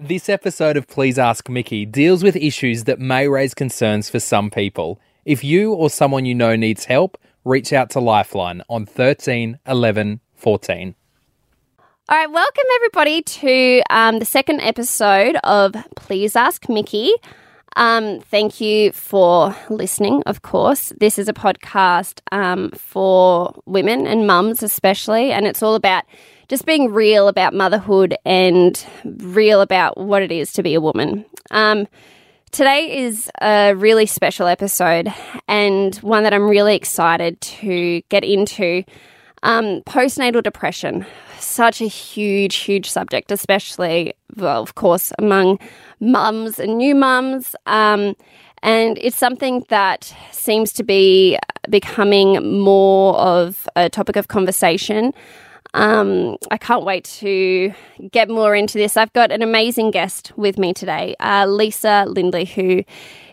This episode of Please Ask Mickey deals with issues that may raise concerns for some people. If you or someone you know needs help, reach out to Lifeline on 13 11 14. All right, welcome everybody to um, the second episode of Please Ask Mickey. Um, thank you for listening, of course. This is a podcast um, for women and mums, especially, and it's all about just being real about motherhood and real about what it is to be a woman. Um, today is a really special episode and one that I'm really excited to get into. Um, postnatal depression, such a huge, huge subject, especially, well, of course, among mums and new mums. Um, and it's something that seems to be becoming more of a topic of conversation. Um, I can't wait to get more into this. I've got an amazing guest with me today, uh, Lisa Lindley, who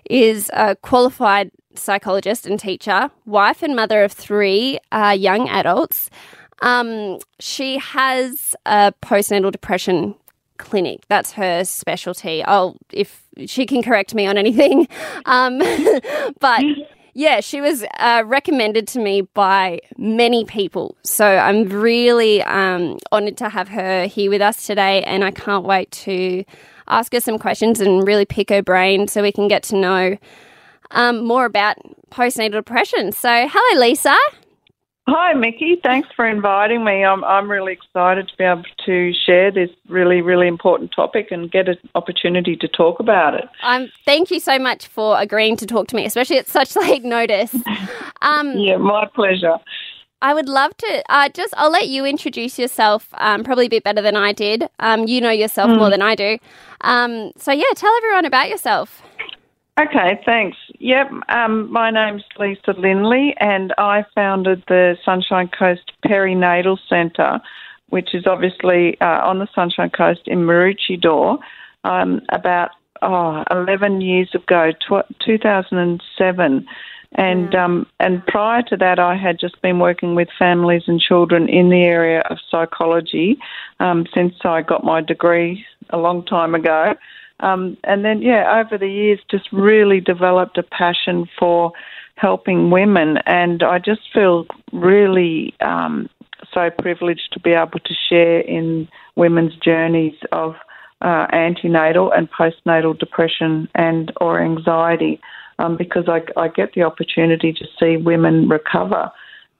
is a qualified psychologist and teacher, wife and mother of three uh, young adults. Um, she has a postnatal depression clinic. That's her specialty. Oh, if she can correct me on anything. Um, but yeah, she was uh, recommended to me by many people. So I'm really um, honoured to have her here with us today, and I can't wait to ask her some questions and really pick her brain so we can get to know um, more about postnatal depression. So, hello, Lisa. Hi, Mickey. Thanks for inviting me. I'm, I'm really excited to be able to share this really, really important topic and get an opportunity to talk about it. Um, thank you so much for agreeing to talk to me, especially at such late notice. Um, yeah, my pleasure. I would love to uh, just, I'll let you introduce yourself um, probably a bit better than I did. Um, you know yourself mm. more than I do. Um, so, yeah, tell everyone about yourself. Okay, thanks. Yep, um, my name's Lisa Lindley, and I founded the Sunshine Coast Perinatal Centre, which is obviously uh, on the Sunshine Coast in Maroochydore, um, about oh, 11 years ago, tw- 2007. And mm. um, and prior to that, I had just been working with families and children in the area of psychology um, since I got my degree a long time ago. Um, and then, yeah, over the years, just really developed a passion for helping women. And I just feel really um, so privileged to be able to share in women's journeys of uh, antenatal and postnatal depression and or anxiety, um, because I, I get the opportunity to see women recover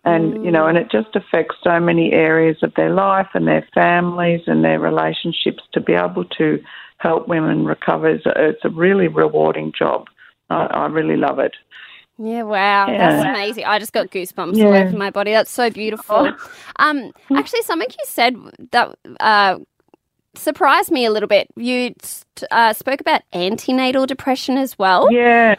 and you know and it just affects so many areas of their life and their families and their relationships to be able to help women recover. It's a, it's a really rewarding job. I, I, really love it. Yeah, wow, yeah. that's amazing. I just got goosebumps yeah. all over my body. That's so beautiful. Oh. Um, actually, something you said that uh, surprised me a little bit. You uh, spoke about antenatal depression as well. Yeah,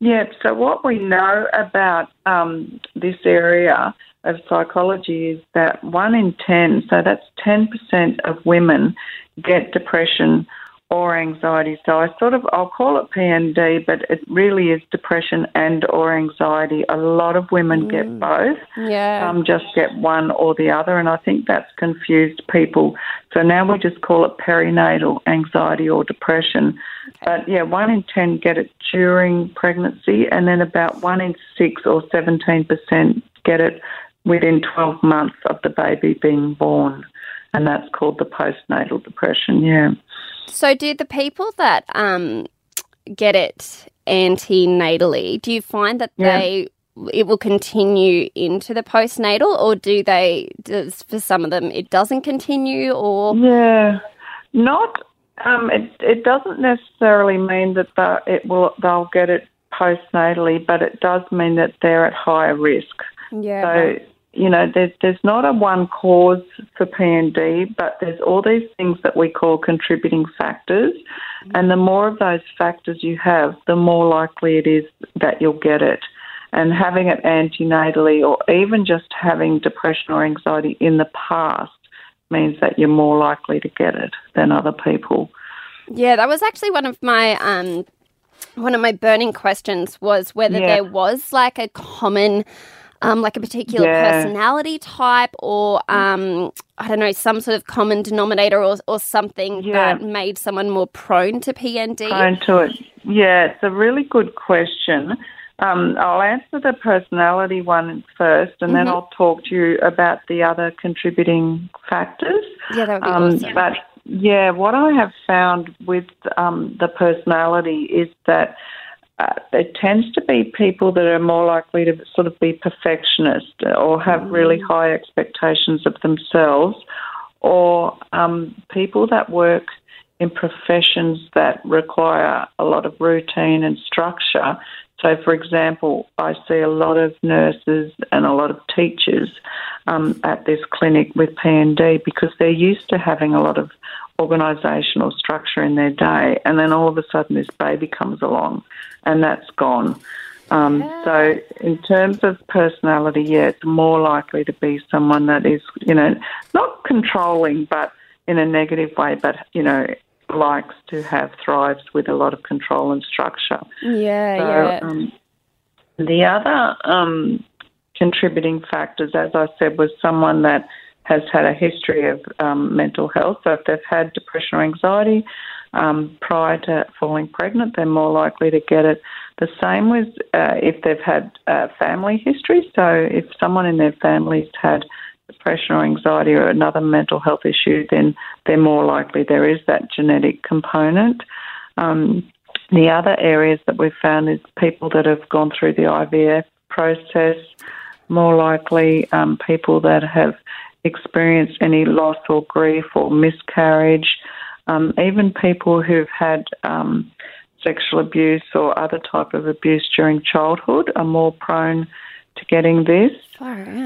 yeah. So what we know about um, this area of psychology is that one in ten, so that's ten percent of women get depression or anxiety. So I sort of I'll call it PND, but it really is depression and or anxiety. A lot of women mm. get both. Yeah. Um, just get one or the other, and I think that's confused people. So now we just call it perinatal anxiety or depression. Okay. But yeah, one in ten get it during pregnancy, and then about one in six or seventeen percent get it within twelve months of the baby being born and that's called the postnatal depression. Yeah. So, do the people that um, get it antenatally, do you find that yeah. they it will continue into the postnatal, or do they? Does for some of them it doesn't continue, or yeah, not. Um, it it doesn't necessarily mean that the, it will they'll get it postnatally, but it does mean that they're at higher risk. Yeah. So you know, there's there's not a one cause for PND, but there's all these things that we call contributing factors, and the more of those factors you have, the more likely it is that you'll get it. And having it antenatally, or even just having depression or anxiety in the past, means that you're more likely to get it than other people. Yeah, that was actually one of my um, one of my burning questions was whether yeah. there was like a common um, like a particular Yeah. personality type or, um, I don't know, some sort of common denominator or, or something Yeah. that made someone more prone to PND? prone to it? Yeah, it's a really good question. Um, I'll answer the personality one first, and then Mhm. I'll talk to you about the other contributing factors. yeah, that would be Um, awesome. But yeah, what I have found with um, the personality is that uh, it tends to be people that are more likely to sort of be perfectionist or have really high expectations of themselves, or um, people that work in professions that require a lot of routine and structure. So, for example, I see a lot of nurses and a lot of teachers um, at this clinic with PND because they're used to having a lot of organisational structure in their day, and then all of a sudden this baby comes along, and that's gone. Um, So, in terms of personality, yeah, it's more likely to be someone that is, you know, not controlling, but in a negative way, but you know, likes to have thrives with a lot of control and structure. yeah, So, yeah. um, the other um, contributing factors, as I said, was someone that has had a history of um, mental health. So if they've had depression or anxiety um, prior to falling pregnant, they're more likely to get it. The same with uh, if they've had uh, family history. So if someone in their family's had depression or anxiety or another mental health issue, then they're more likely there is that genetic component. Um, the other areas that we've found is people that have gone through the IVF process, more likely um, people that have experienced any loss or grief or miscarriage, um, even people who've had um, sexual abuse or other type of abuse during childhood are more prone to getting this.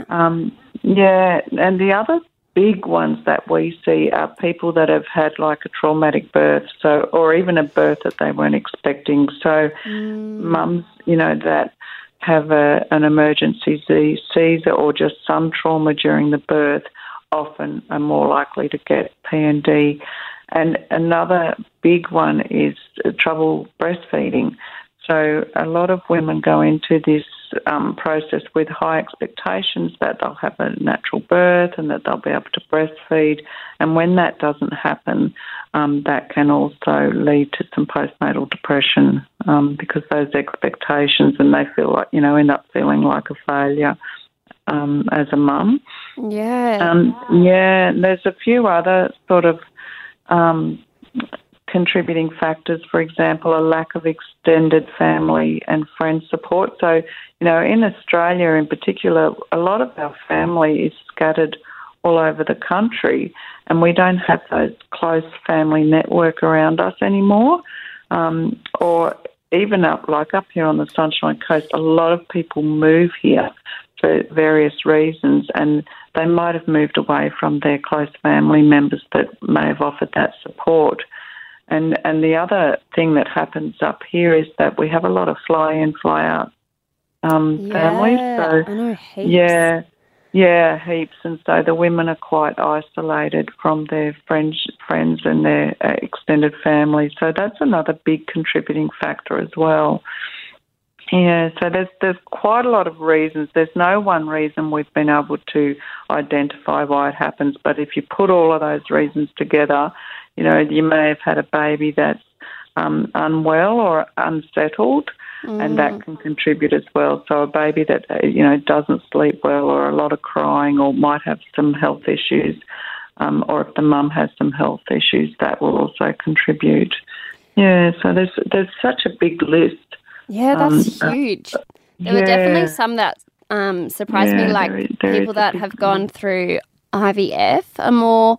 Um, yeah, and the other big ones that we see are people that have had like a traumatic birth, so or even a birth that they weren't expecting. So, mums, you know, that have a, an emergency Caesar or just some trauma during the birth, often are more likely to get PND. And another big one is trouble breastfeeding. So a lot of women go into this um, process with high expectations that they'll have a natural birth and that they'll be able to breastfeed. And when that doesn't happen, um, that can also lead to some postnatal depression um, because those expectations and they feel like, you know, end up feeling like a failure um, as a mum. Yeah. Um, yeah, and there's a few other sort of um, contributing factors. For example, a lack of extended family and friend support. So, you know, in Australia in particular, a lot of our family is scattered all over the country, and we don't have those close family network around us anymore. Um, or even up, like up here on the Sunshine Coast, a lot of people move here for various reasons, and they might have moved away from their close family members that may have offered that support. And and the other thing that happens up here is that we have a lot of fly in, fly out um, families. Yeah, So I know heaps. yeah, yeah, heaps. And so the women are quite isolated from their friends, friends and their uh, extended family. So that's another big contributing factor as well. Yeah, so there's there's quite a lot of reasons. There's no one reason we've been able to identify why it happens, but if you put all of those reasons together, you know, you may have had a baby that's um, unwell or unsettled, and that can contribute as well. So a baby that uh, you know doesn't sleep well, or a lot of crying, or might have some health issues, um, or if the mum has some health issues, that will also contribute. Yeah, so there's there's such a big list. Yeah, that's Um, uh, huge. There were definitely some that um, surprised me, like there is- there is people that have gone through IVF are more,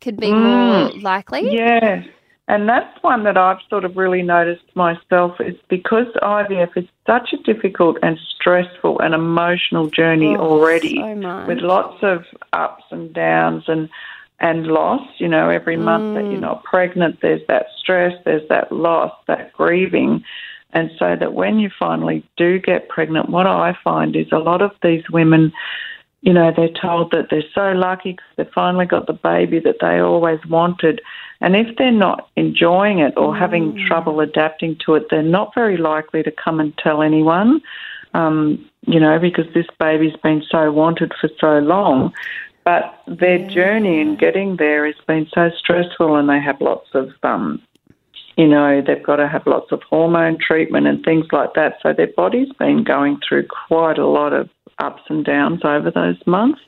could be more likely. Mm. Yeah. And that's one that I've sort of really noticed myself is because IVF is such a difficult and stressful and emotional journey Oh, already so with lots of ups and downs and and loss, you know, every month that Mm. you're not pregnant there's that stress, there's that loss, that grieving. And so that when you finally do get pregnant, what I find is a lot of these women you know, they're told that they're so lucky because they finally got the baby that they always wanted. And if they're not enjoying it or having trouble adapting to it, they're not very likely to come and tell anyone. Um, you know, because this baby's been so wanted for so long. But their journey in getting there has been so stressful, and they have lots of, um, you know, they've got to have lots of hormone treatment and things like that. So their body's been going through quite a lot of ups and downs over those months.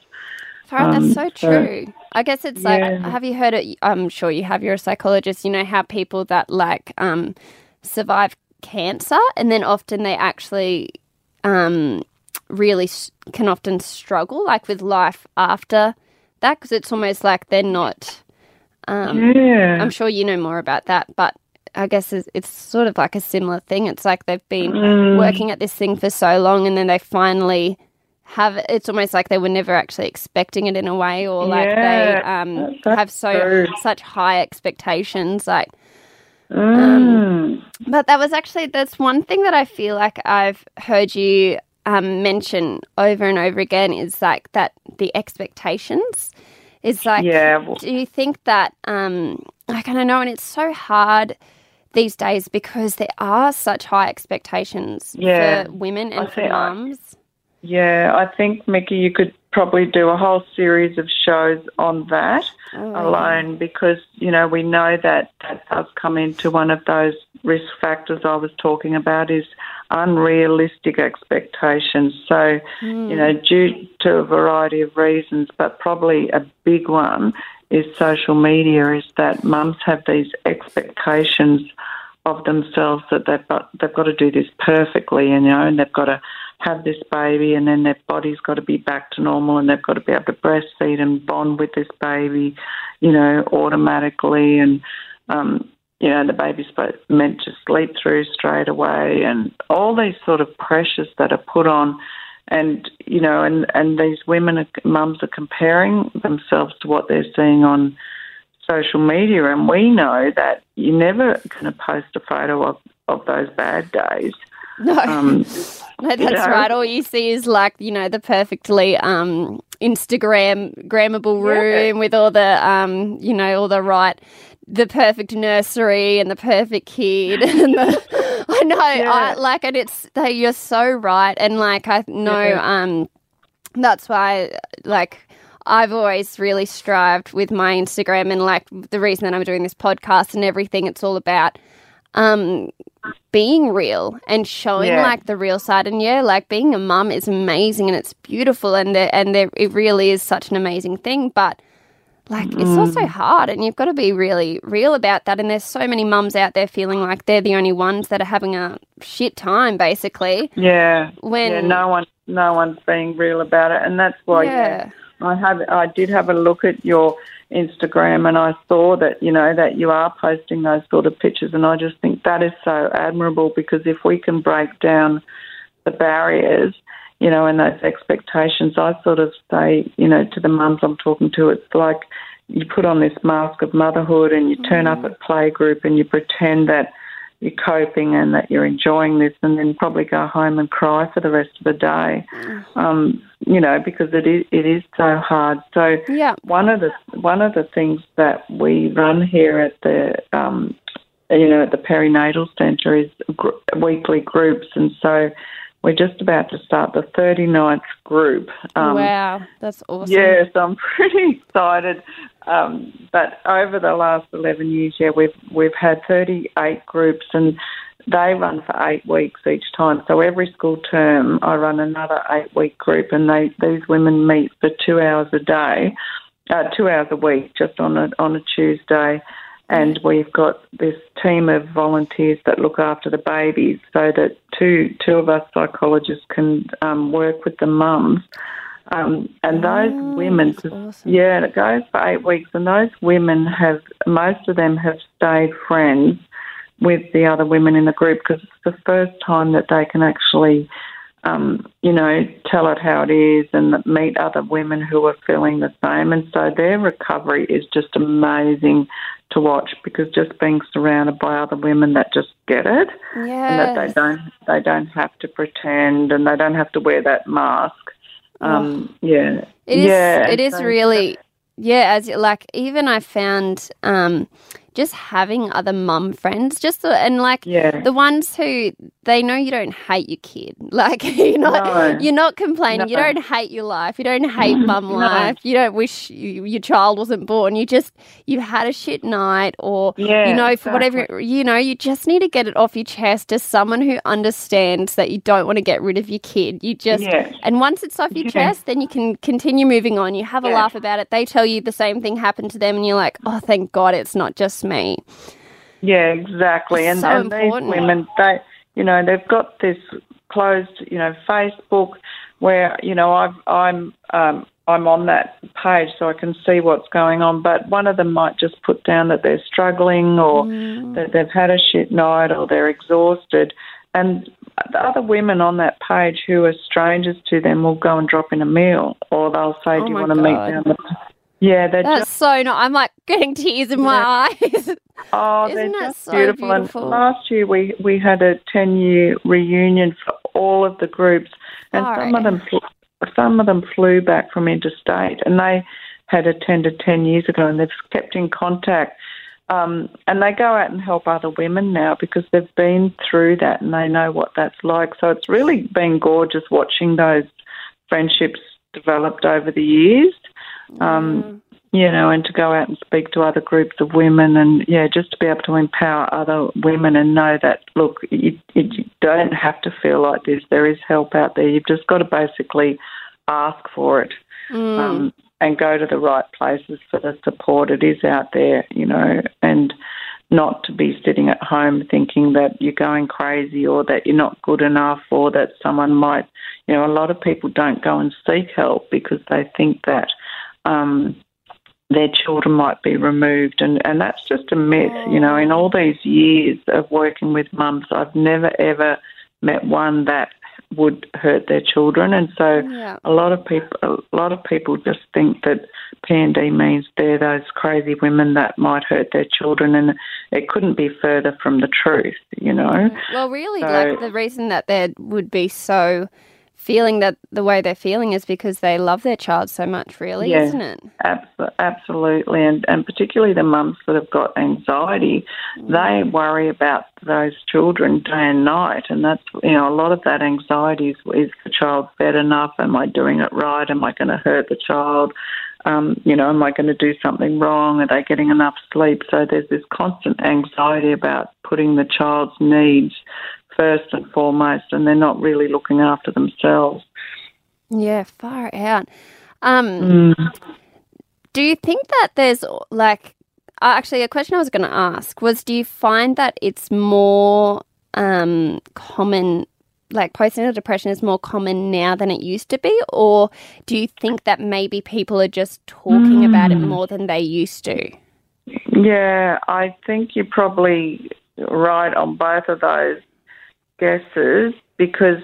Farah, that's so true. I guess it's like, yeah. have you heard it? I'm sure you have. You're a psychologist. You know how people that like um, survive cancer and then often they actually um, really s- can often struggle like with life after that because it's almost like they're not. Um, Yeah. I'm sure you know more about that, but I guess it's, it's sort of like a similar thing. It's like they've been Mm. working at this thing for so long, and then they finally have. It's almost like they were never actually expecting it in a way, or like they um, have so true. such high expectations. Like, Mm. but that was actually that's one thing that I feel like I've heard you um, mention over and over again is like that the expectations is like Yeah, do you think that um like I don't know and it's so hard these days because there are such high expectations Yeah, for women and for mums. Yeah, I think, Mickey, you could probably do a whole series of shows on that Oh, alone because, you know, we know that that does come into one of those risk factors I was talking about is unrealistic expectations. So, you know, hmm. due to a variety of reasons, but probably a big one is social media is that mums have these expectations of themselves that they've got they've got to do this perfectly, you know, and they've got to have this baby, and then their body's got to be back to normal, and they've got to be able to breastfeed and bond with this baby, you know, automatically, and um, you know, the baby's meant to sleep through straight away, and all these sort of pressures that are put on. And you know, and and these women, are, mums, are comparing themselves to what they're seeing on social media, and we know that you're never going to post a photo of, of those bad days. No. Um, No, that's know? right. All you see is like you know the perfectly um, Instagram grammable room with all the um, you know all the right, the perfect nursery and the perfect kid. and the, I know, I like, and it's they, you're so right, and like I know, Yeah. um, that's why like. I've always really strived with my Instagram and like the reason that I'm doing this podcast and everything. It's all about um, being real and showing Yeah. like the real side. And yeah, like being a mum is amazing and it's beautiful and there, and there, it really is such an amazing thing. But like it's also hard and you've got to be really real about that. And there's so many mums out there feeling like they're the only ones that are having a shit time, basically. yeah, When- yeah, no one, no one's being real about it, and that's why. Yeah. I have. I did have a look at your Instagram, and I saw that you know that you are posting those sort of pictures, and I just think that is so admirable because if we can break down the barriers, you know, and those expectations, I sort of say, you know, to the mums I'm talking to, it's like you put on this mask of motherhood and you turn up mm. at playgroup and you pretend that you're coping and that you're enjoying this and then probably go home and cry for the rest of the day. Um, you know, because it is it is so hard. So Yeah. one of the one of the things that we run here at the um, you know at the perinatal centre is gr- weekly groups, and so we're just about to start the 39th group. Um, wow. That's awesome. Yes, I'm pretty excited. Um, but over the last 11 years, yeah, we've we've had 38 groups, and they run for eight weeks each time. So every school term, I run another eight-week group, and they these women meet for two hours a day, uh, two hours a week, just on a on a Tuesday. And we've got this team of volunteers that look after the babies, so that two two of us psychologists can um, work with the mums. Um, and those women, awesome. yeah, it goes for eight weeks, and those women have most of them have stayed friends with the other women in the group because it's the first time that they can actually, um, you know, tell it how it is and meet other women who are feeling the same. And so their recovery is just amazing to watch because just being surrounded by other women that just get it and that they don't they don't have to pretend and they don't have to wear that mask. Um, yeah, It is. yeah. It is so- really. Yeah, as like even I found, um, just having other mum friends, just the, and like Yeah. the ones who they know you don't hate your kid, like you're not No. you're not complaining, you don't hate your life, you don't hate mum No. life, you don't wish you, your child wasn't born. You just you had a shit night, or Yeah, you know for whatever you know, you just need to get it off your chest as someone who understands that you don't want to get rid of your kid. You just Yeah. and once it's off your Yeah. chest, then you can continue moving on. You have a laugh about it. They tell you the same thing happened to them, and you're like, oh, thank God it's not just me. Yeah, exactly. It's And, so and these women, they, you know, they've got this closed, you know, Facebook where, you know, I've, I'm, um, I'm on that page so I can see what's going on. But one of them might just put down that they're struggling or Mm. that they've had a shit night or they're exhausted. And the other women on that page who are strangers to them will go and drop in a meal or they'll say, Oh Do you want to meet God. down the. Yeah, they're That's just so not. I'm like getting tears in my eyes. Oh, Isn't they're that just so beautiful. beautiful? And last year we we had a ten year reunion for all of the groups, and All some right. of them some of them flew back from interstate, and they had attended ten years ago, and they've kept in contact. Um, and they go out and help other women now because they've been through that and they know what that's like. So it's really been gorgeous watching those friendships developed over the years um, you know, and to go out and speak to other groups of women, and yeah, just to be able to empower other women and know that look, you, you don't have to feel like this. There is help out there. You've just got to basically ask for it. Mm. Um, and go to the right places for the support. It is out there, you know, and not to be sitting at home thinking that you're going crazy or that you're not good enough or that someone might, you know, a lot of people don't go and seek help because they think that um, their children might be removed. And, and that's just a myth, you know. In all these years of working with mums, I've never ever met one that would hurt their children. And so Yeah. a lot of people a lot of people just think that P and D means they're those crazy women that might hurt their children and it couldn't be further from the truth, you know. Well, really, So- like the reason that there would be so feeling that the way they're feeling is because they love their child so much, really, Yeah. isn't it? Abs- absolutely, and and particularly the mums that have got anxiety, they worry about those children day and night, and that's you know a lot of that anxiety is, is the child fed enough? Am I doing it right? Am I going to hurt the child? Um, you know, am I going to do something wrong? Are they getting enough sleep? So there's this constant anxiety about putting the child's needs first and foremost, and they're not really looking after themselves. Yeah, far out. Um, Do you think that there's like uh, actually a question I was going to ask was do you find that it's more um, common like postnatal depression is more common now than it used to be or do you think that maybe people are just talking about it more than they used to? Yeah, I think you're probably right on both of those guesses because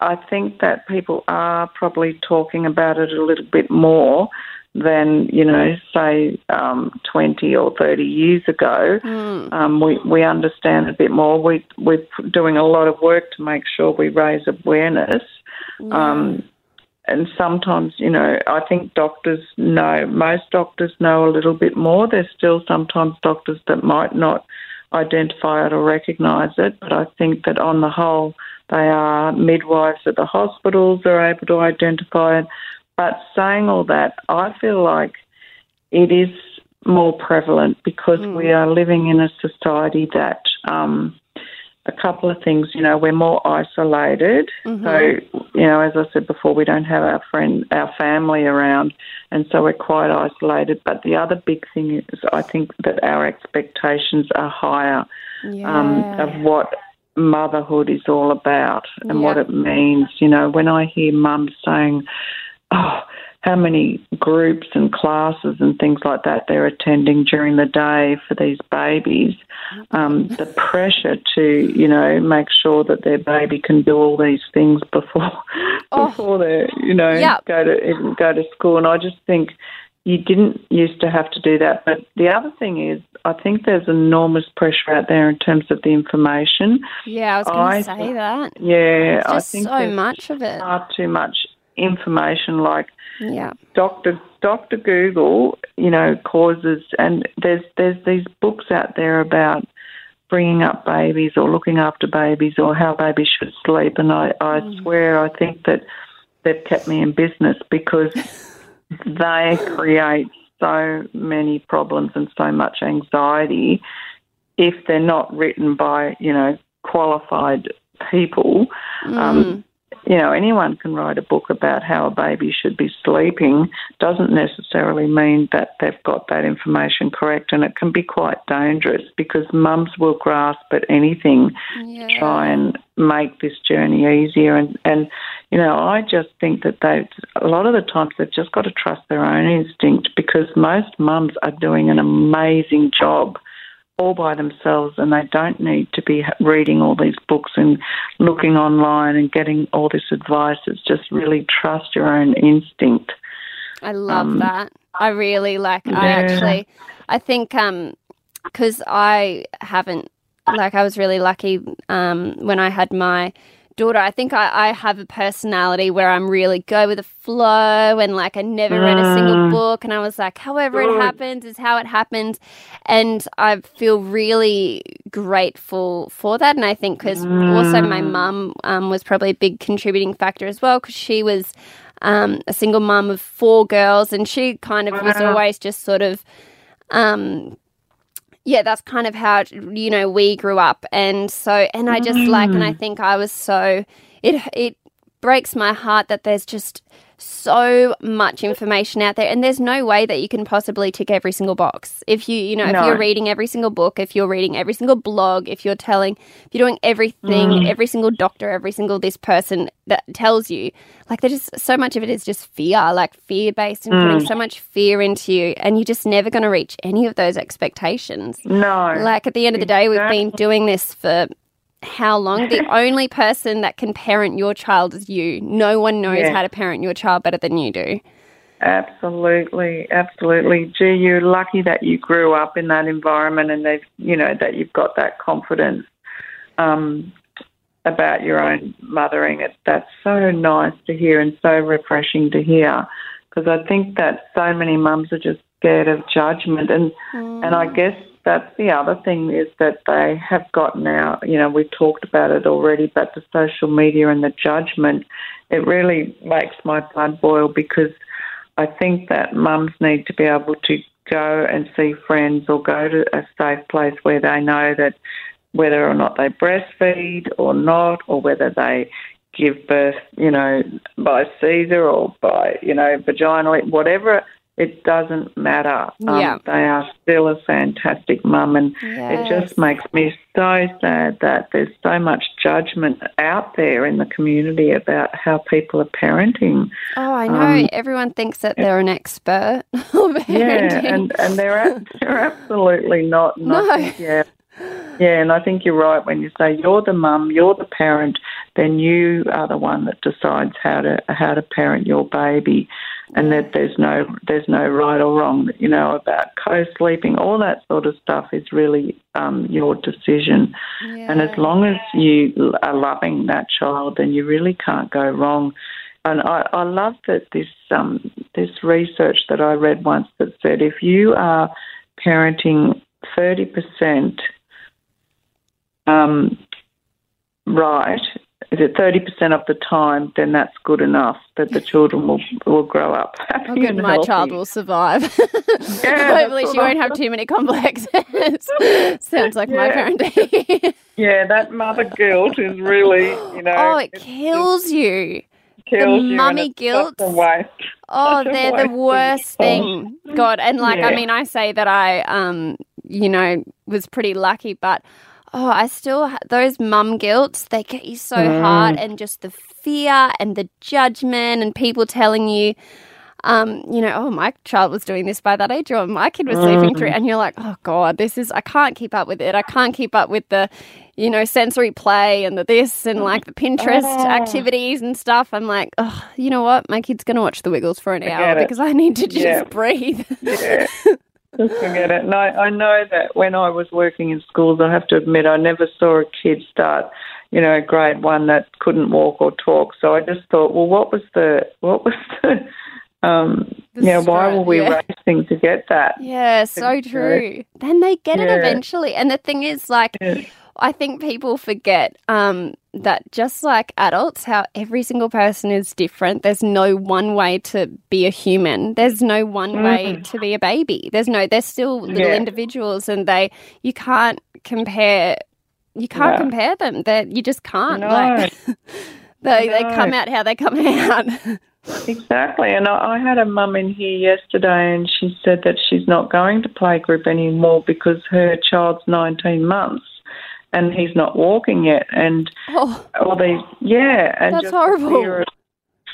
I think that people are probably talking about it a little bit more than, you know, say um, 20 or 30 years ago. Um, we, we understand a bit more. We, we're doing a lot of work to make sure we raise awareness. Um, and sometimes, you know, I think doctors know, most doctors know a little bit more. There's still sometimes doctors that might not identify it or recognise it, but I think that on the whole, they are midwives at the hospitals are able to identify it. But saying all that, I feel like it is more prevalent because we are living in a society that um, a couple of things, you know, we're more isolated. So, you know, as I said before, we don't have our friend, our family around, and so we're quite isolated. But the other big thing is, I think that our expectations are higher um, of what motherhood is all about and what it means. You know, when I hear mums saying, oh, how many groups and classes and things like that they're attending during the day for these babies. Um, the pressure to, you know, make sure that their baby can do all these things before Oh. before they, you know, Yep. go to even go to school. And I just think you didn't used to have to do that. But the other thing is, I think there's enormous pressure out there in terms of the information. Yeah, I was going to say that. Yeah, I think so much of it. far too much information. Like, Yeah. Doctor Doctor Google, you know, causes and there's there's these books out there about bringing up babies or looking after babies or how babies should sleep, and I I swear I think that they've kept me in business because they create so many problems and so much anxiety if they're not written by you know qualified people. Um, you know, anyone can write a book about how a baby should be sleeping. Doesn't necessarily mean that they've got that information correct, and it can be quite dangerous because mums will grasp at anything Yeah. to try and make this journey easier. And and you know, I just think that they a lot of the times they've just got to trust their own instinct because most mums are doing an amazing job all by themselves and they don't need to be reading all these books and looking online and getting all this advice. It's just really trust your own instinct. I love Um, that. I really like. I actually, I think, um, because I haven't, like, I was really lucky, um, when I had my daughter. I think I, I have a personality where I'm really go with the flow and like I never read a single Mm. book and I was like, however it happens is how it happens, and I feel really grateful for that. And I think because also my Mm. mum um, was probably a big contributing factor as well because she was um, a single mum of four girls, and she kind of was always just sort of, um, yeah, that's kind of how you know we grew up, and so and I just like, and I mm. think I was so it it breaks my heart that there's just so much information out there and there's no way that you can possibly tick every single box. If you you know if you're reading every single book if you're reading every single blog if you're telling if you're doing everything mm. every single doctor every single this person that tells you like there's just so much of it is just fear like fear based and putting mm. so much fear into you and you're just never going to reach any of those expectations. No. like at the end of the day, we've been doing this for how long? The only person that can parent your child is you. No one knows Yeah. how to parent your child better than you do. Absolutely, absolutely. Gee, you're lucky that you grew up in that environment and they've, you know, that you've got that confidence um, about your own mothering. It, that's so nice to hear and so refreshing to hear because I think that so many mums are just scared of judgment and and I guess that's the other thing is that they have gotten out, you know, we've talked about it already, but the social media and the judgment, it really makes my blood boil because I think that mums need to be able to go and see friends or go to a safe place where they know that whether or not they breastfeed or not, or whether they give birth, you know, by Caesar or by, you know, vaginal, whatever, it doesn't matter. Um, Yeah. They are still a fantastic mum, and it just makes me so sad that there's so much judgment out there in the community about how people are parenting. Oh, I know. Um, Everyone thinks that they're an expert. Yeah, and and they're they're absolutely not. No. think, yeah, yeah, and I think you're right when you say you're the mum, you're the parent, then you are the one that decides how to how to parent your baby, and that there's no there's no right or wrong. You know about co-sleeping, all that sort of stuff is really um, your decision. And as long as you are loving that child, then you really can't go wrong. And I, I love that this um, this research that I read once that said if you are parenting thirty percent um, right, is it thirty percent of the time, then that's good enough that the children will will grow up happy good. My healthy. child will survive. Yeah, Hopefully, she won't have too many complexes. Sounds like my parenting. Yeah, that mother guilt is really, you know, oh, it kills you. kills you and mummy guilt. Oh, they're the worst thing. God, and like I mean, I say that I, um, you know, was pretty lucky, but oh, I still ha- those mum guilts. They get you so Mm. hard, and just the fear and the judgment, and people telling you. Um, you know, oh, my child was doing this by that age, or my kid was sleeping Mm. through, and you're like, oh god, this is I can't keep up with it. I can't keep up with the, you know, sensory play and the this and like the Pinterest Oh. activities and stuff. I'm like, oh, you know what? My kid's gonna watch The Wiggles for an hour because I need to just Yeah. breathe. Yeah. Just forget it. And I, I know that when I was working in schools, I have to admit, I never saw a kid start, you know, grade one that couldn't walk or talk. So I just thought, well, what was the, what was the, Um, The yeah, why were we yeah. things to get that? Yeah, so true. Then they get it eventually. And the thing is, like, Yeah. I think people forget um, that just like adults, how every single person is different. There's no one way to be a human. There's no one way to be a baby. There's no. They're still little Mm. Yeah. individuals, and they you can't compare. You can't No. compare them. That you just can't. No. Like they they come out how they come out. Exactly. And I, I had a mum in here yesterday and she said that she's not going to playgroup anymore because her child's 19 months and he's not walking yet. And oh, all these, yeah. And That's horrible. Fear of,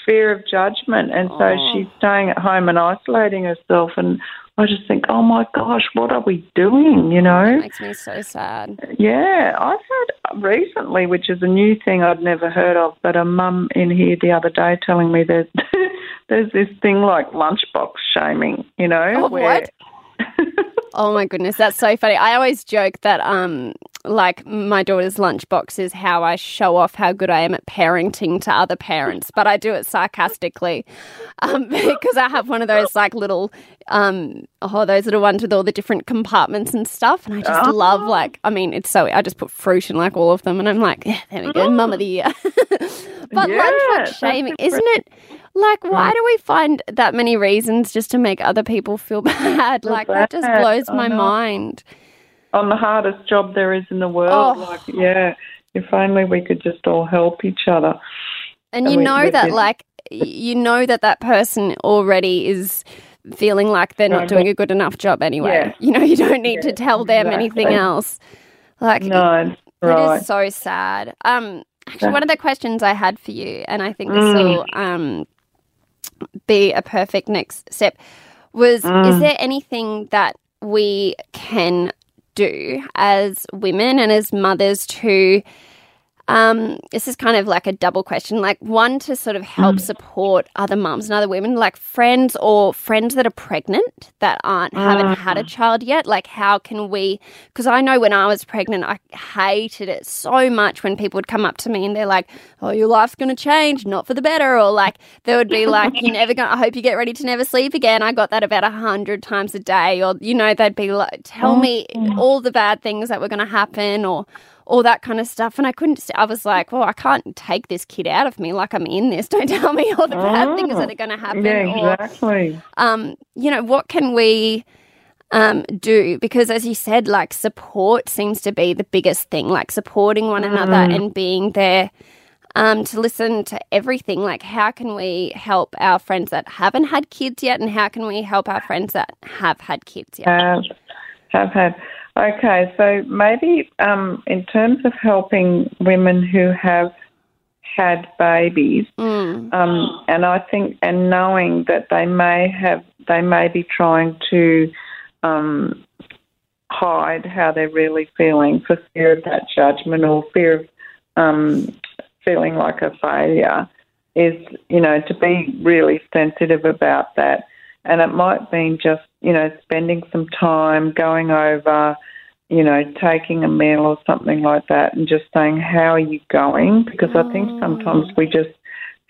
fear of judgment. And so Oh. she's staying at home and isolating herself. And I just think, oh my gosh, what are we doing, you know? that makes me so sad. Yeah, I've had recently, which is a new thing I'd never heard of, but a mum in here the other day telling me that there's this thing like lunchbox shaming, you know? Oh, what? Oh my goodness, that's so funny. I always joke that um like my daughter's lunchbox is how I show off how good I am at parenting to other parents, but I do it sarcastically. Um because I have one of those like little um oh those little ones with all the different compartments and stuff and I just Oh. love like I mean it's so I just put fruit in like all of them and I'm like, yeah, there we go, mum of the year. but Yeah, lunchbox shaming, isn't it? Like, why do we find that many reasons just to make other people feel bad? Like, that just blows I my know. mind. On the hardest job there is in the world. Oh. Like, yeah, if only we could just all help each other. And And you we- know that, like, you know that that person already is feeling like they're not doing a good enough job anyway. Yeah. You know, you don't need to tell them anything else. Like, No, It right. is so sad. Um, actually, Yeah. one of the questions I had for you, and I think this Mm. will um, be a perfect next step, was is Mm. there anything that we can do as women and as mothers to um, this is kind of like a double question. Like, one, to sort of help Mm. support other mums and other women, like friends or friends that are pregnant that aren't haven't had a child yet. Like, how can we? Because I know when I was pregnant, I hated it so much when people would come up to me and they're like, "Oh, your life's going to change, not for the better," or like they would be like, "You're never going. I hope you get ready to never sleep again." I got that about a hundred times a day, or you know, they'd be like, "Tell me all the bad things that were going to happen," or all that kind of stuff. And I couldn't, I was like, well, I can't take this kid out of me like I'm in this. Don't tell me all the bad things that are going to happen. Yeah, Or, exactly. um, you know, what can we um, do? Because as you said, like support seems to be the biggest thing, like supporting one another and being there. Um, to listen to everything, like how can we help our friends that haven't had kids yet, and how can we help our friends that have had kids yet? have have had. Okay, so maybe um, in terms of helping women who have had babies, Mm. um, and I think and knowing that they may have, they may be trying to um, hide how they're really feeling for fear of that judgment or fear of um, feeling like a failure. Is you know to be really sensitive about that, and it might mean just you know spending some time going over you know, taking a meal or something like that and just saying, How are you going? Because I think sometimes we just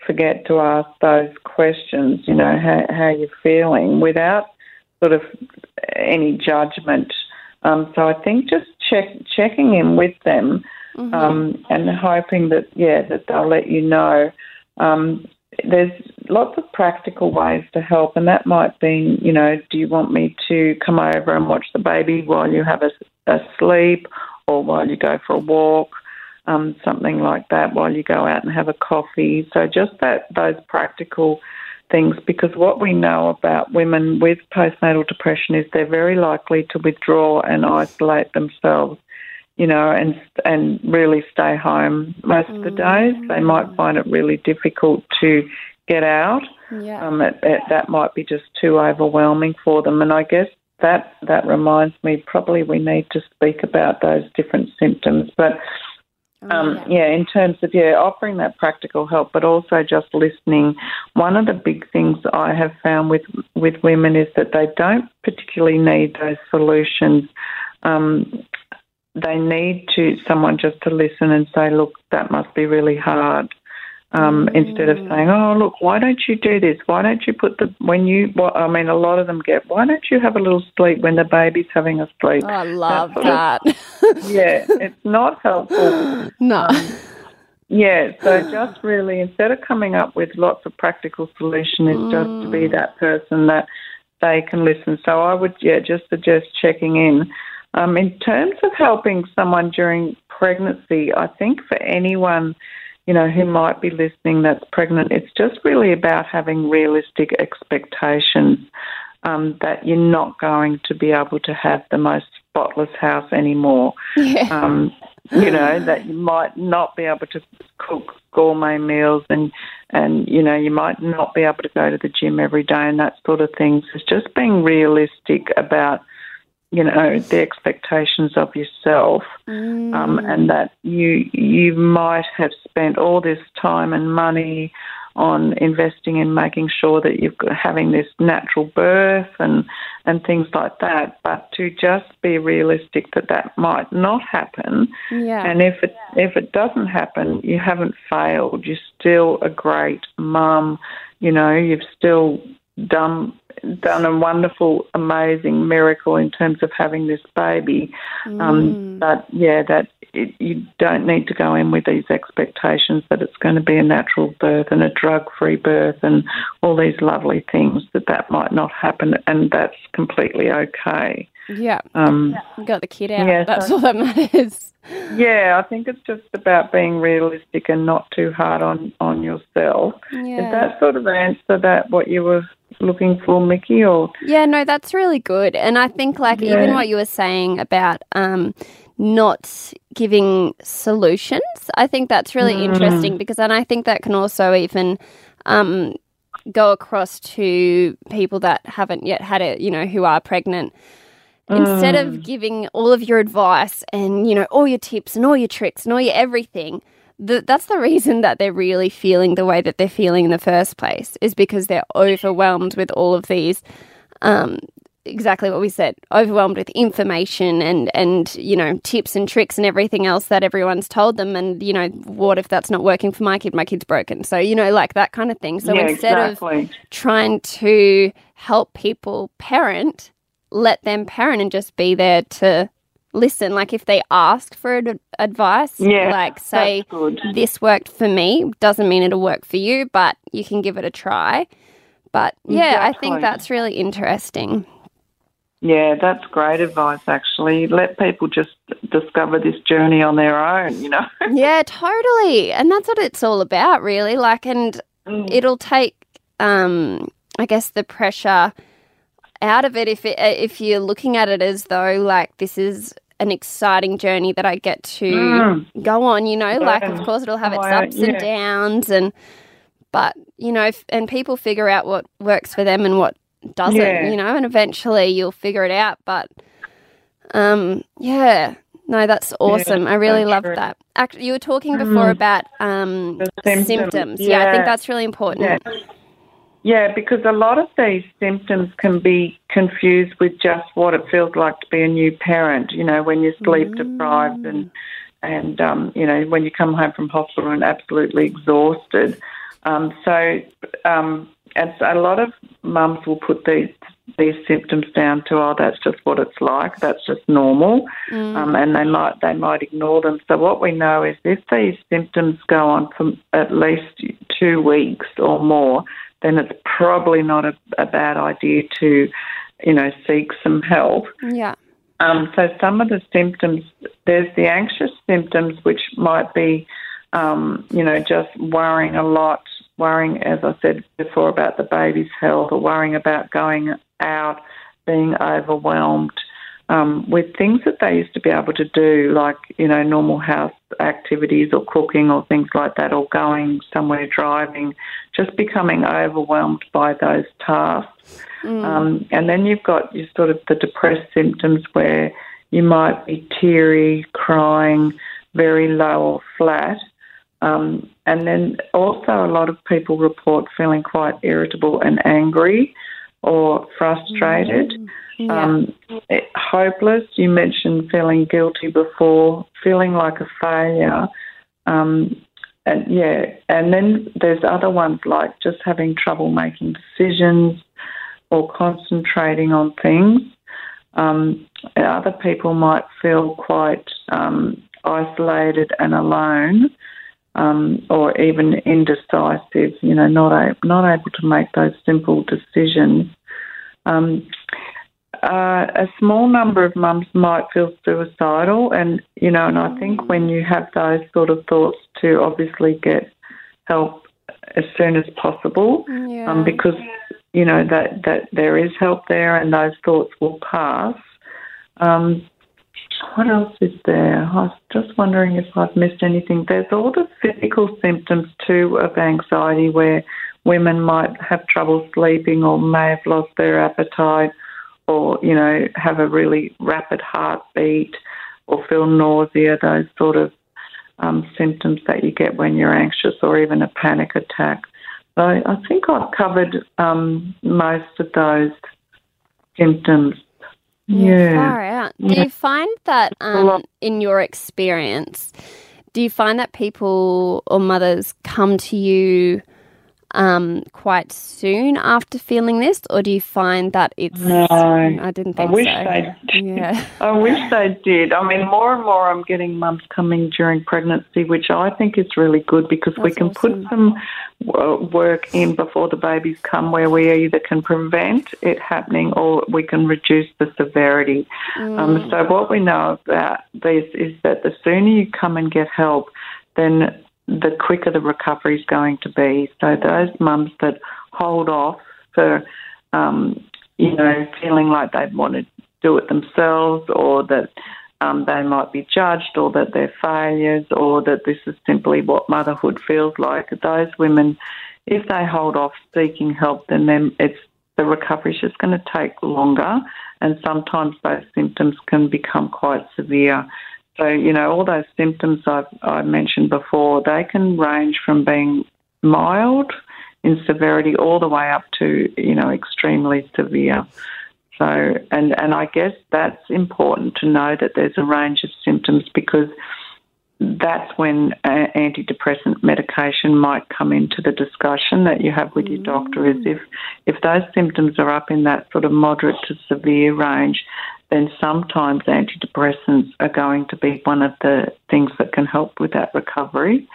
forget to ask those questions, you know, how, how you're feeling without sort of any judgment. Um, so I think just check, checking in with them Mm-hmm. um, and hoping that, yeah, that they'll let you know. Um, there's lots of practical ways to help, and that might be, you know, do you want me to come over and watch the baby while you have a, a sleep or while you go for a walk? Um, something like that while you go out and have a coffee. So just that those practical things because what we know about women with postnatal depression is they're very likely to withdraw and isolate themselves, you know, and and really stay home most of the days. They might find it really difficult to get out. Yeah. Um, it, it, that might be just too overwhelming for them. And I guess that that reminds me probably we need to speak about those different symptoms, but. Um, yeah. in terms of yeah, offering that practical help, but also just listening. One of the big things I have found with with women is that they don't particularly need those solutions. Um, they need to someone just to listen and say, "Look, that must be really hard." Um, mm. Instead of saying, "Oh, look, why don't you do this? Why don't you put the when you?" Well, I mean, a lot of them get, "Why don't you have a little sleep when the baby's having a sleep?" Oh, I love of- that. yeah, it's not helpful. no. Um, yeah, so just really instead of coming up with lots of practical solutions, it's just to be mm. that person that they can listen. So I would, yeah, just suggest checking in. Um, in terms of helping someone during pregnancy, I think for anyone, you know, who might be listening that's pregnant, it's just really about having realistic expectations um, that you're not going to be able to have the most spotless house anymore Yeah. um, you know that you might not be able to cook gourmet meals and and you know you might not be able to go to the gym every day and that sort of thing. So it's just being realistic about you know the expectations of yourself um, and that you you might have spent all this time and money on investing in making sure that you're having this natural birth and and things like that. But to just be realistic that that might not happen, Yeah. and if it if it doesn't happen, you haven't failed. You're still a great mum. You know, you've still done done a wonderful, amazing miracle in terms of having this baby. Um, but yeah, that it, you don't need to go in with these expectations that it's going to be a natural birth and a drug-free birth and all these lovely things. That that might not happen, and that's completely okay. yeah. Um, got the kid out. Yeah, That's so- all that matters. yeah, I think it's just about being realistic and not too hard on on yourself. Yeah. Is that sort of answer that what you were looking for, Mickey? Or Yeah, no, that's really good. And I think like even what you were saying about um not giving solutions, I think that's really Mm. interesting because and I think that can also even um go across to people that haven't yet had it, you know, who are pregnant. Instead Mm. of giving all of your advice and, you know, all your tips and all your tricks and all your everything, the, that's the reason that they're really feeling the way that they're feeling in the first place is because they're overwhelmed with all of these um, exactly what we said overwhelmed with information and and you know tips and tricks and everything else that everyone's told them. And you know what if that's not working for my kid? My kid's broken. So you know like that kind of thing. So yeah, instead exactly. of trying to help people parent let them parent and just be there to listen like if they ask for ad- advice Yeah, like say this worked for me doesn't mean it'll work for you but you can give it a try but yeah i think that's really interesting Yeah, that's great advice. Actually, let people just discover this journey on their own. You know. yeah, totally. And that's what it's all about, really. Like, and it'll take, um, I guess, the pressure out of it if it, if you're looking at it as though like this is an exciting journey that I get to go on. You know, like of course it'll have its Oh, ups and downs, and but you know, f- and people figure out what works for them and what doesn't. Yeah. You know, and eventually you'll figure it out. But um, yeah. No, that's awesome. I really love that. Actually, you were talking before about um, symptoms. symptoms, Yeah. I think that's really important. Yeah. Because a lot of these symptoms can be confused with just what it feels like to be a new parent. You know, when you're sleep deprived and and um, you know when you come home from hospital and absolutely exhausted. Um, so, um, and a lot of mums will put these these symptoms down to oh that's just what it's like that's just normal um, and they might they might ignore them so what we know is if these symptoms go on for at least two weeks or more then it's probably not a, a bad idea to you know seek some help Yeah. um, so some of the symptoms, there's the anxious symptoms, which might be, um, you know, just worrying a lot, worrying, as I said before, about the baby's health, or worrying about going out, being overwhelmed um, with things that they used to be able to do, like you know, normal house activities or cooking or things like that, or going somewhere driving, just becoming overwhelmed by those tasks. Um, and then you've got your sort of the depressed symptoms where you might be teary, crying, very low or flat. Um, and then also a lot of people report feeling quite irritable and angry or frustrated. Yeah. Um, hopeless. You mentioned feeling guilty before, feeling like a failure. Um, and yeah, and then there's other ones like just having trouble making decisions or concentrating on things. Um, other people might feel quite um, isolated and alone, um, or even indecisive. You know, not a, not able to make those simple decisions. Um, uh, a small number of mums might feel suicidal, and you know, and I think when you have those sort of thoughts, to obviously get help as soon as possible, Yeah. um, because you know that that there is help there, and those thoughts will pass. Um, what else is there? I was just wondering if I've missed anything. There's all the physical symptoms too of anxiety, where women might have trouble sleeping, or may have lost their appetite or you know have a really rapid heartbeat or feel nausea those sort of um, symptoms that you get when you're anxious or even a panic attack so I think I've covered um, most of those symptoms yeah, Far out. Do Yeah. you find that um, in your experience, do you find that people or mothers come to you um, quite soon after feeling this, or do you find that it's? No. I didn't I think wish so. they Yeah. I wish they did. I mean, more and more I'm getting mums coming during pregnancy, which I think is really good because we can awesome. put some work in before the babies come where we either can prevent it happening or we can reduce the severity. Um, so, what we know about this is that the sooner you come and get help, then the quicker the recovery is going to be. So, those mums that hold off for um, you know, feeling like they'd want to do it themselves or that um, they might be judged or that they're failures or that this is simply what motherhood feels like. Those women, if they hold off seeking help, then then it's the recovery is just going to take longer and sometimes those symptoms can become quite severe. So, you know, all those symptoms I've, I mentioned before, they can range from being mild in severity all the way up to, you know, extremely severe. So, and, and I guess that's important to know that there's a range of symptoms because that's when uh, antidepressant medication might come into the discussion that you have with your doctor is if, if those symptoms are up in that sort of moderate to severe range, then sometimes antidepressants are going to be one of the things that can help with that recovery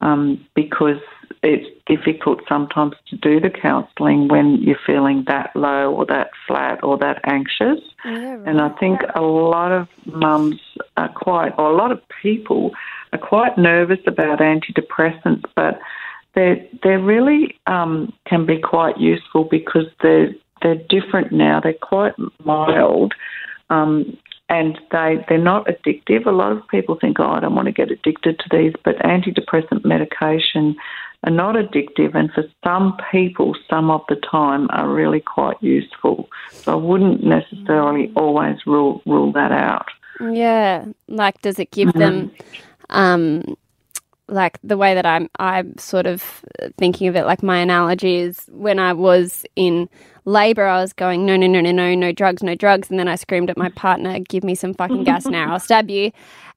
um, because it's difficult sometimes to do the counselling when you're feeling that low or that flat or that anxious. Yeah, And I think a lot of mums are quite, or a lot of people are quite nervous about antidepressants, but they they really um, can be quite useful because they're they're different now. They're quite mild. Um, and they, they're not addictive. A lot of people think, oh, I don't want to get addicted to these, but antidepressant medication are not addictive, and for some people, some of the time, are really quite useful. So I wouldn't necessarily always rule rule that out. Yeah. Like, does it give them, um, like the way that I'm, I'm sort of thinking of it, like my analogy is when I was in labor, I was going, no, no, no, no, no, no drugs, no drugs. And then I screamed at my partner, give me some fucking gas now, I'll stab you.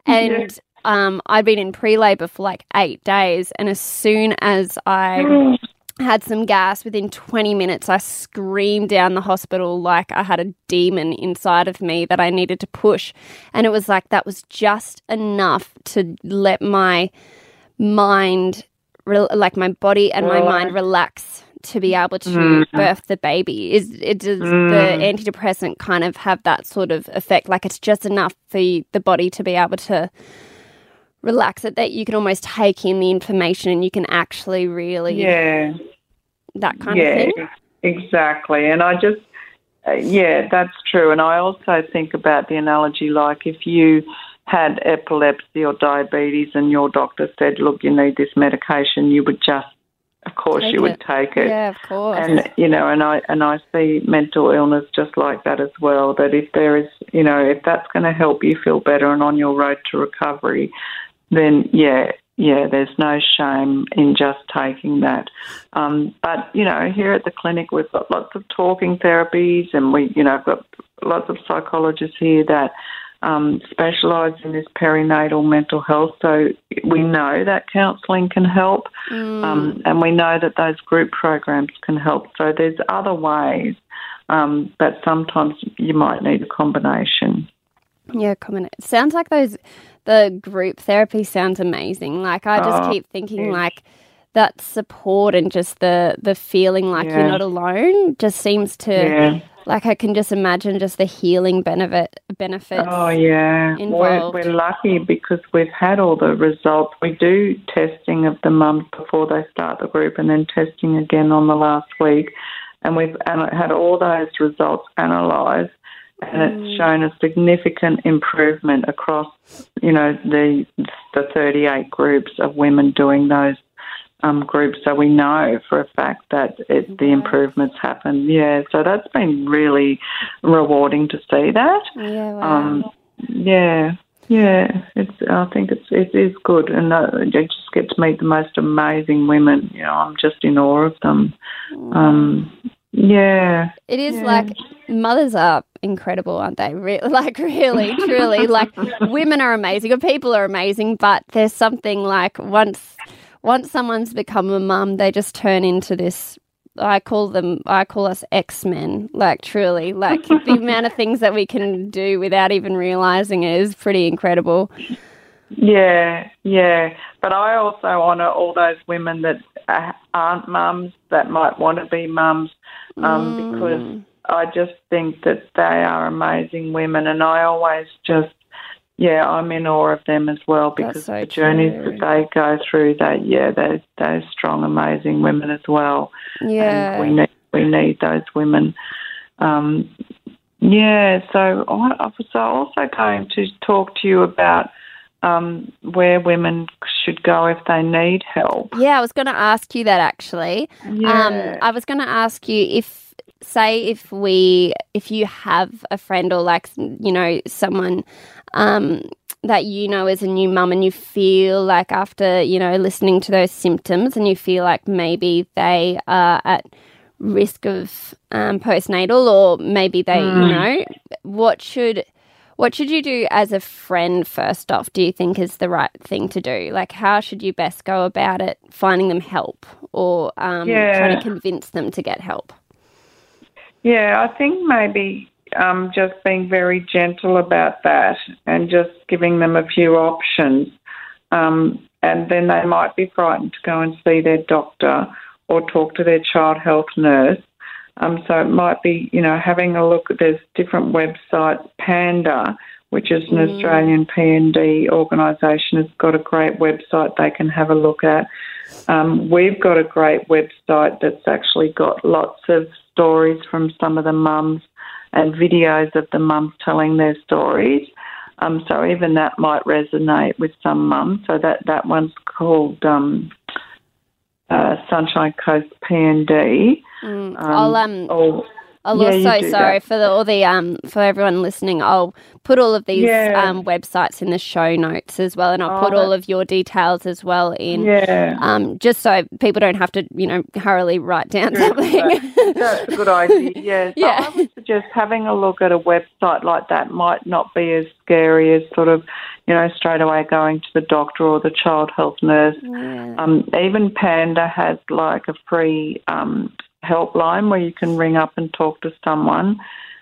And, um, I'd been in pre labor for like eight days. And as soon as I had some gas within 20 minutes i screamed down the hospital like i had a demon inside of me that i needed to push and it was like that was just enough to let my mind re- like my body and my mind relax to be able to birth the baby is it does the antidepressant kind of have that sort of effect like it's just enough for y- the body to be able to relax it that you can almost take in the information and you can actually really Yeah. that kind yeah, of thing. exactly. And I just, uh, yeah, that's true. And I also think about the analogy like if you had epilepsy or diabetes and your doctor said, look, you need this medication, you would just, of course, Take you would take it. Yeah, of course. And you know, and I and I see mental illness just like that as well. That if there is, you know, if that's going to help you feel better and on your road to recovery, then yeah, yeah, there's no shame in just taking that. Um, but you know, here at the clinic, we've got lots of talking therapies, and we, you know, I've got lots of psychologists here that um, specialise in this perinatal mental health. So we know that counselling can help, Mm. um, and we know that those group programs can help. So there's other ways, um, but sometimes you might need a combination. Yeah. It sounds like those the group therapy sounds amazing. Like I just Oh, keep thinking yes. like that support and just the the feeling like you're not alone just seems to Yeah. Like I can just imagine just the healing benefit benefits. Oh yeah, we're, we're lucky because we've had all the results. We do testing of the mums before they start the group, and then testing again on the last week, and we've had all those results analysed, and it's mm. shown a significant improvement across, you know, the the 38 groups of women doing those. Um, groups, so we know for a fact that it, the improvements happen. Yeah, so that's been really rewarding to see that. yeah, wow. Um, yeah, yeah. It's. I think it's. It is good, and I just get to meet the most amazing women. You know, I'm just in awe of them. Um, yeah, It is Yeah. like mothers are incredible, aren't they? Re- like really, truly, like women are amazing, or people are amazing, but there's something like once once someone's become a mum, they just turn into this. I call them. I call us X Men. Like truly, like the amount of things that we can do without even realizing it is pretty incredible. yeah, yeah. But I also honour all those women that aren't mums that might want to be mums, um, Mm. because I just think that they are amazing women, and I always just. Yeah, I'm in awe of them as well because so the journeys true. that they go through. They, yeah, they're they're strong, amazing women as well. Yeah. and we need we need those women. Um, yeah, so I I was also going to talk to you about um, where women should go if they need help. Yeah, I was going to ask you that actually. Yeah, Um, I was going to ask you if, say, if we, if you have a friend or like, you know, someone um, that you know as a new mum and you feel like after, you know, listening to those symptoms and you feel like maybe they are at risk of um, postnatal or maybe they, you know, what should. What should you do as a friend first off? Do you think is the right thing to do? Like, how should you best go about it? Finding them help or um, yeah. trying to convince them to get help? yeah. I think maybe um, just being very gentle about that and just giving them a few options, um, and then they might be frightened to go and see their doctor or talk to their child health nurse. Um, so it might be, you know, having a look. At there's different websites. Panda, which is an Australian PND organisation, has got a great website they can have a look at. Um, we've got a great website that's actually got lots of stories from some of the mums and videos of the mums telling their stories. Um, so even that might resonate with some mums. So that, that one's called um, uh, Sunshine Coast PND. Mm, I'll um, or I'll yeah, also sorry that. for the, all the um for everyone listening. I'll put all of these Yeah. um websites in the show notes as well, and I'll Oh, put all of your details as well in. yeah. Um, just so people don't have to, you know, hurriedly write down Yeah, something. That's a good idea. Yeah. So Yeah. Suggest having a look at a website like that might not be as scary as sort of, you know, straight away going to the doctor or the child health nurse. Yeah. Um, even Panda has like a free um, helpline where you can ring up and talk to someone.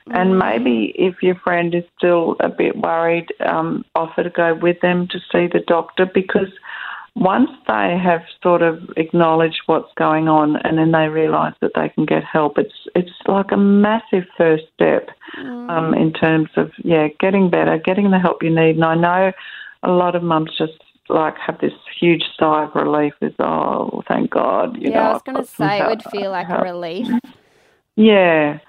And maybe if your friend is still a bit worried, um, offer to go with them to see the doctor because once they have sort of acknowledged what's going on and then they realise that they can get help, it's it's like a massive first step um, in terms of yeah getting better, getting the help you need. And I know a lot of mums just like have this huge sigh of relief. Is oh thank God, you yeah, know. I was going to say it would feel like a relief. Yeah,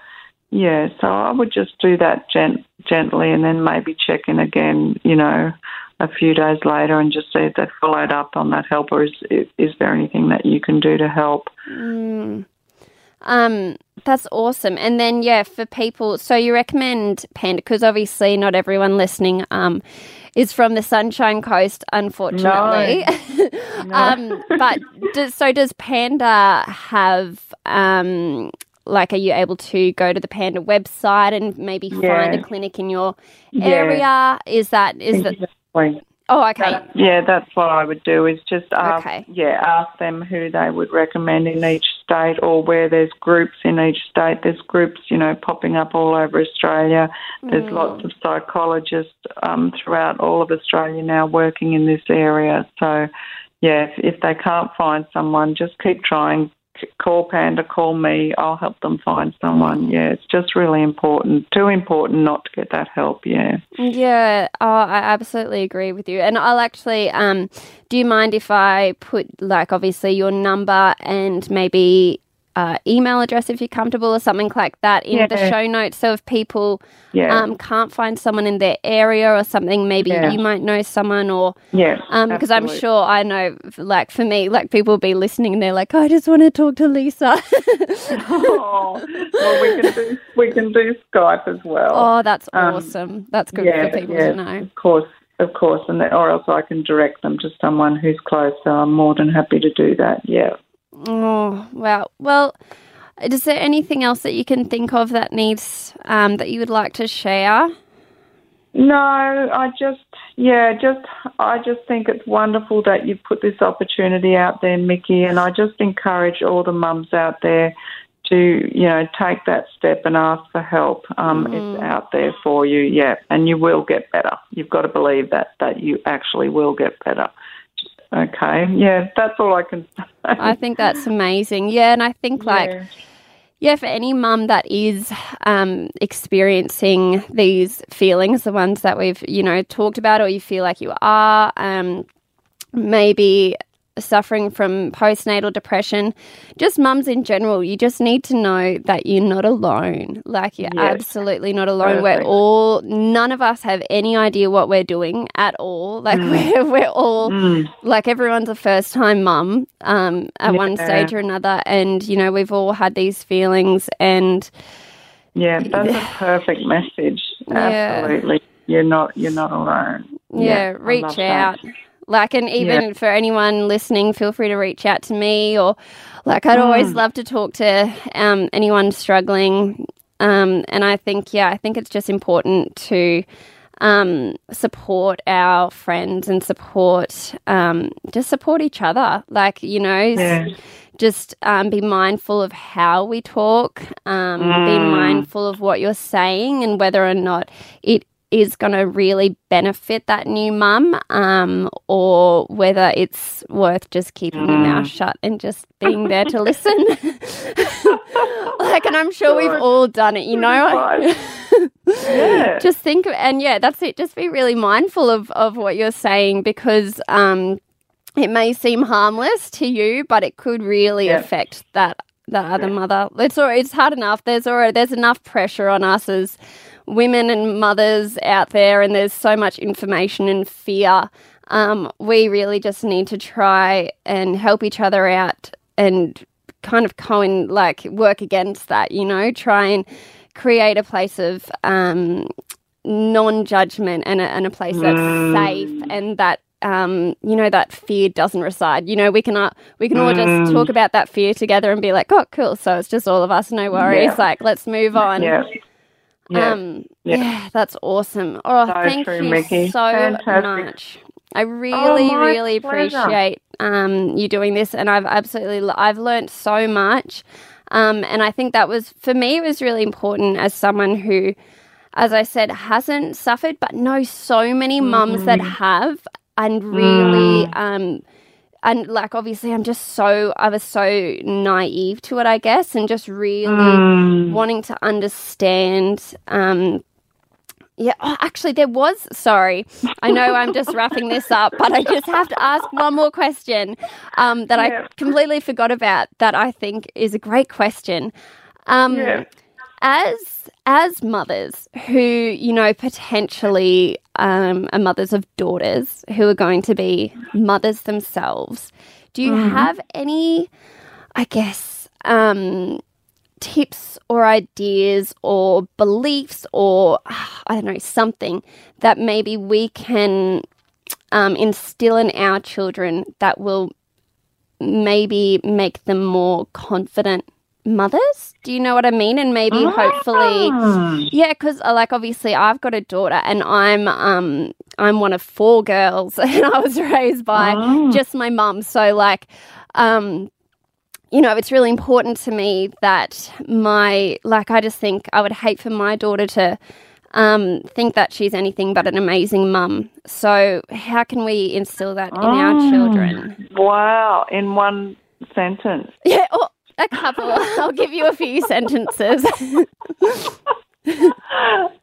yeah. So I would just do that gent- gently, and then maybe check in again. You know, a few days later, and just see if they've followed up on that help, or is is there anything that you can do to help? Mm. Um, that's awesome. And then, yeah, for people, so you recommend Panda because obviously not everyone listening um, is from the Sunshine Coast, unfortunately. um, but does, so does Panda have um, like, are you able to go to the Panda website and maybe find a clinic in your Yeah. area? Is that is that? Exactly. Oh, okay. That- yeah, that's what I would do is just ask, Okay. yeah, ask them who they would recommend in each state or where there's groups in each state. There's groups, you know, popping up all over Australia. There's Mm. lots of psychologists um, throughout all of Australia now working in this area. So, yeah, if, if they can't find someone, just keep trying. Call Panda, call me. I'll help them find someone. Yeah, it's just really important. Too important not to get that help. Yeah. Yeah, oh, I absolutely agree with you. And I'll actually, um, do you mind if I put, like, obviously your number and maybe uh, email address if you're comfortable or something like that in the show notes? So if people Yeah. um, can't find someone in their area or something, maybe Yeah. you might know someone or. yeah. Because I'm sure I know, like for me, like people will be listening and they're like, I just want to talk to Lisa. oh, well, we can do we can do Skype as well. oh, that's Um, awesome. That's good yeah, for people yeah, to know. Of course, of course, and or else I can direct them to someone who's close. So I'm more than happy to do that. Yeah. Oh, wow. Well, is there anything else that you can think of that needs um, that you would like to share? No, I just yeah, just I just think it's wonderful that you put this opportunity out there, Mickey, and I just encourage all the mums out there to you know take that step and ask for help. Um, It's out there for you, yeah, and you will get better. You've got to believe that that you actually will get better. Okay, yeah, that's all I can say. I think that's amazing. Yeah, and I think like Yeah. yeah, for any mum that is um, experiencing these feelings, the ones that we've you know talked about, or you feel like you are, um, maybe suffering from postnatal depression, just mums in general, you just need to know that you're not alone. Like you're Yes. absolutely not alone. We're all none of us have any idea what we're doing at all. Like we're we're all Mm. like everyone's a first time mum um, at one stage or another, and you know we've all had these feelings, and Yeah, that's a perfect message. Yeah. Absolutely, you're not you're not alone. yeah, love reach that. Like, and even for anyone listening, feel free to reach out to me, or like I'd Mm. always love to talk to um, anyone struggling. Um, and I think, yeah, I think it's just important to um, support our friends and support, um, just support each other. Like, you know, Yeah. just um, be mindful of how we talk, um, be Mm. mindful of what you're saying and whether or not it is going to really benefit that new mum um, or whether it's worth just keeping your mouth Mm. shut and just being there to listen. like, and I'm sure we've all done it, you know? Yeah. just think and yeah that's it just be really mindful of of what you're saying because um it may seem harmless to you but it could really Yeah. affect that the other mother it's it's hard enough there's already there's enough pressure on us as women and mothers out there and there's so much information and fear um we really just need to try and help each other out and kind of co like work against that you know try and create a place of um, non-judgment and a, and a place that's safe and that um, you know that fear doesn't reside. You know we can uh, we can all just talk about that fear together and be like, oh, cool. So it's just all of us, no worries. Yeah. Like let's move on. Yeah. Yeah. Um, Yeah. yeah. that's awesome. Oh, So thank true, you Mickey. so Fantastic. much. I really, Oh, really pleasure. appreciate um, you doing this, and I've absolutely I've learned so much. Um, and I think that was for me it was really important as someone who, as I said, hasn't suffered, but know so many mums that Mm-hmm. have, and really. Mm. Um, and like obviously I'm just so I was so naive to it I guess and just really Mm. wanting to understand um yeah oh, actually there was sorry I know I'm just wrapping this up but I just have to ask one more question um that Yeah. I completely forgot about that I think is a great question um Yeah. as as mothers who you know potentially um, are mothers of daughters who are going to be mothers themselves. Do you have any i guess um, tips or ideas or beliefs or i don't know something that maybe we can um, instill in our children that will maybe make them more confident mothers. Do you know what I mean? And maybe hopefully, Mm. yeah, because like obviously I've got a daughter and I'm um I'm one of four girls and I was raised by Mm. just my mum. So like um you know, it's really important to me that my like I just think I would hate for my daughter to um think that she's anything but an amazing mum. So how can we instill that in our Mm. children? Wow, in one sentence. Yeah, oh, a couple. I'll give you a few sentences.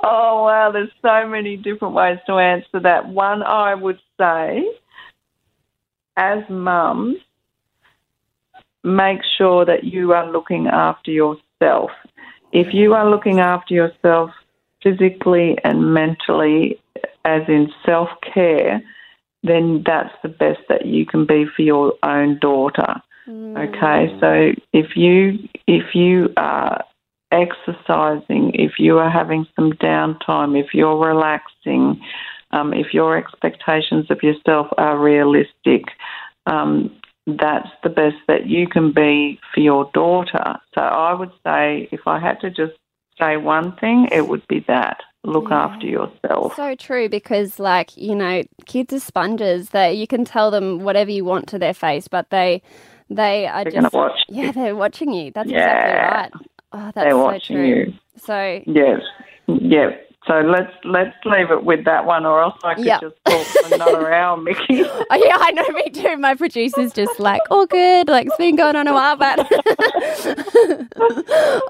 Oh, wow, there's so many different ways to answer that. One, I would say, as mums, make sure that you are looking after yourself. If you are looking after yourself physically and mentally, as in self care, then that's the best that you can be for your own daughter. Okay, so if you if you are exercising, if you are having some downtime, if you're relaxing, um, if your expectations of yourself are realistic, um, that's the best that you can be for your daughter. So I would say if I had to just say one thing, it would be that look after yourself. So true because, like, you know, kids are sponges. That you can tell them whatever you want to their face, but they they are They're just watch. yeah, they're watching you. That's Yeah. exactly right. Oh, that's They're so watching true. you. So Yes. Yeah. So let's let's leave it with that one, or else I could Yeah. just talk for another hour, Mickey. Oh yeah, I know me too. My producer's just like, all good. Like it's been going on a while, but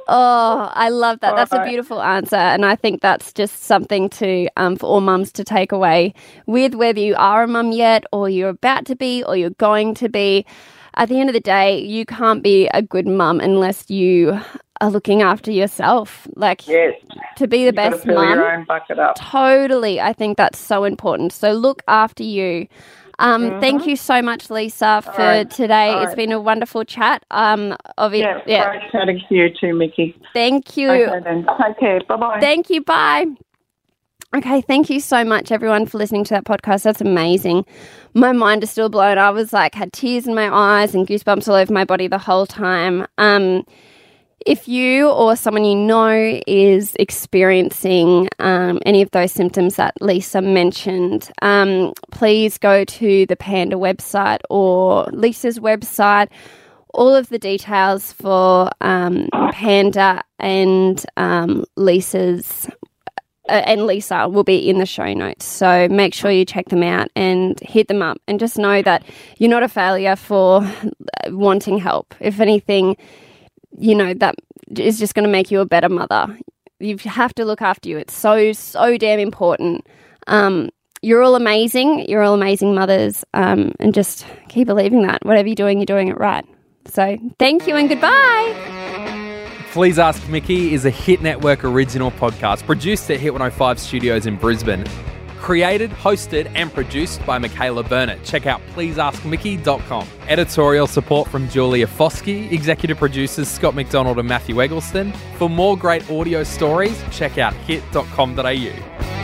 oh, I love that. That's a beautiful answer, and I think that's just something to um, for all mums to take away with whether you are a mum yet, or you're about to be, or you're going to be. At the end of the day, you can't be a good mum unless you are looking after yourself. Like yes. to be the You've best mum. your own bucket up. Totally. I think that's so important. So look after you. Um, Thank you so much, Lisa, for Mm-hmm. right. today. All It's right. been a wonderful chat. Um, obvi- Yeah, yeah. great chatting to you too, Mickey. Thank you. Okay then. Take care. Bye bye. Thank you. Bye. Okay, thank you so much, everyone, for listening to that podcast. That's amazing. My mind is still blown. I was like, had tears in my eyes and goosebumps all over my body the whole time. Um, if you or someone you know is experiencing um, any of those symptoms that Lisa mentioned, um, please go to the Panda website or Lisa's website. All of the details for um, Panda and um, Lisa's uh, and Lisa will be in the show notes. So make sure you check them out and hit them up and just know that you're not a failure for uh, wanting help. If anything, you know, that is just going to make you a better mother. You have to look after you. It's so, so damn important. Um, you're all amazing. You're all amazing mothers. Um, and just keep believing that. Whatever you're doing, you're doing it right. So thank you and goodbye. Please Ask Mickey is a Hit Network original podcast produced at Hit 105 Studios in Brisbane. Created, hosted, and produced by Michaela Burnett. Check out pleaseaskmickey.com. Editorial support from Julia Foskey, executive producers Scott McDonald and Matthew Eggleston. For more great audio stories, check out hit.com.au.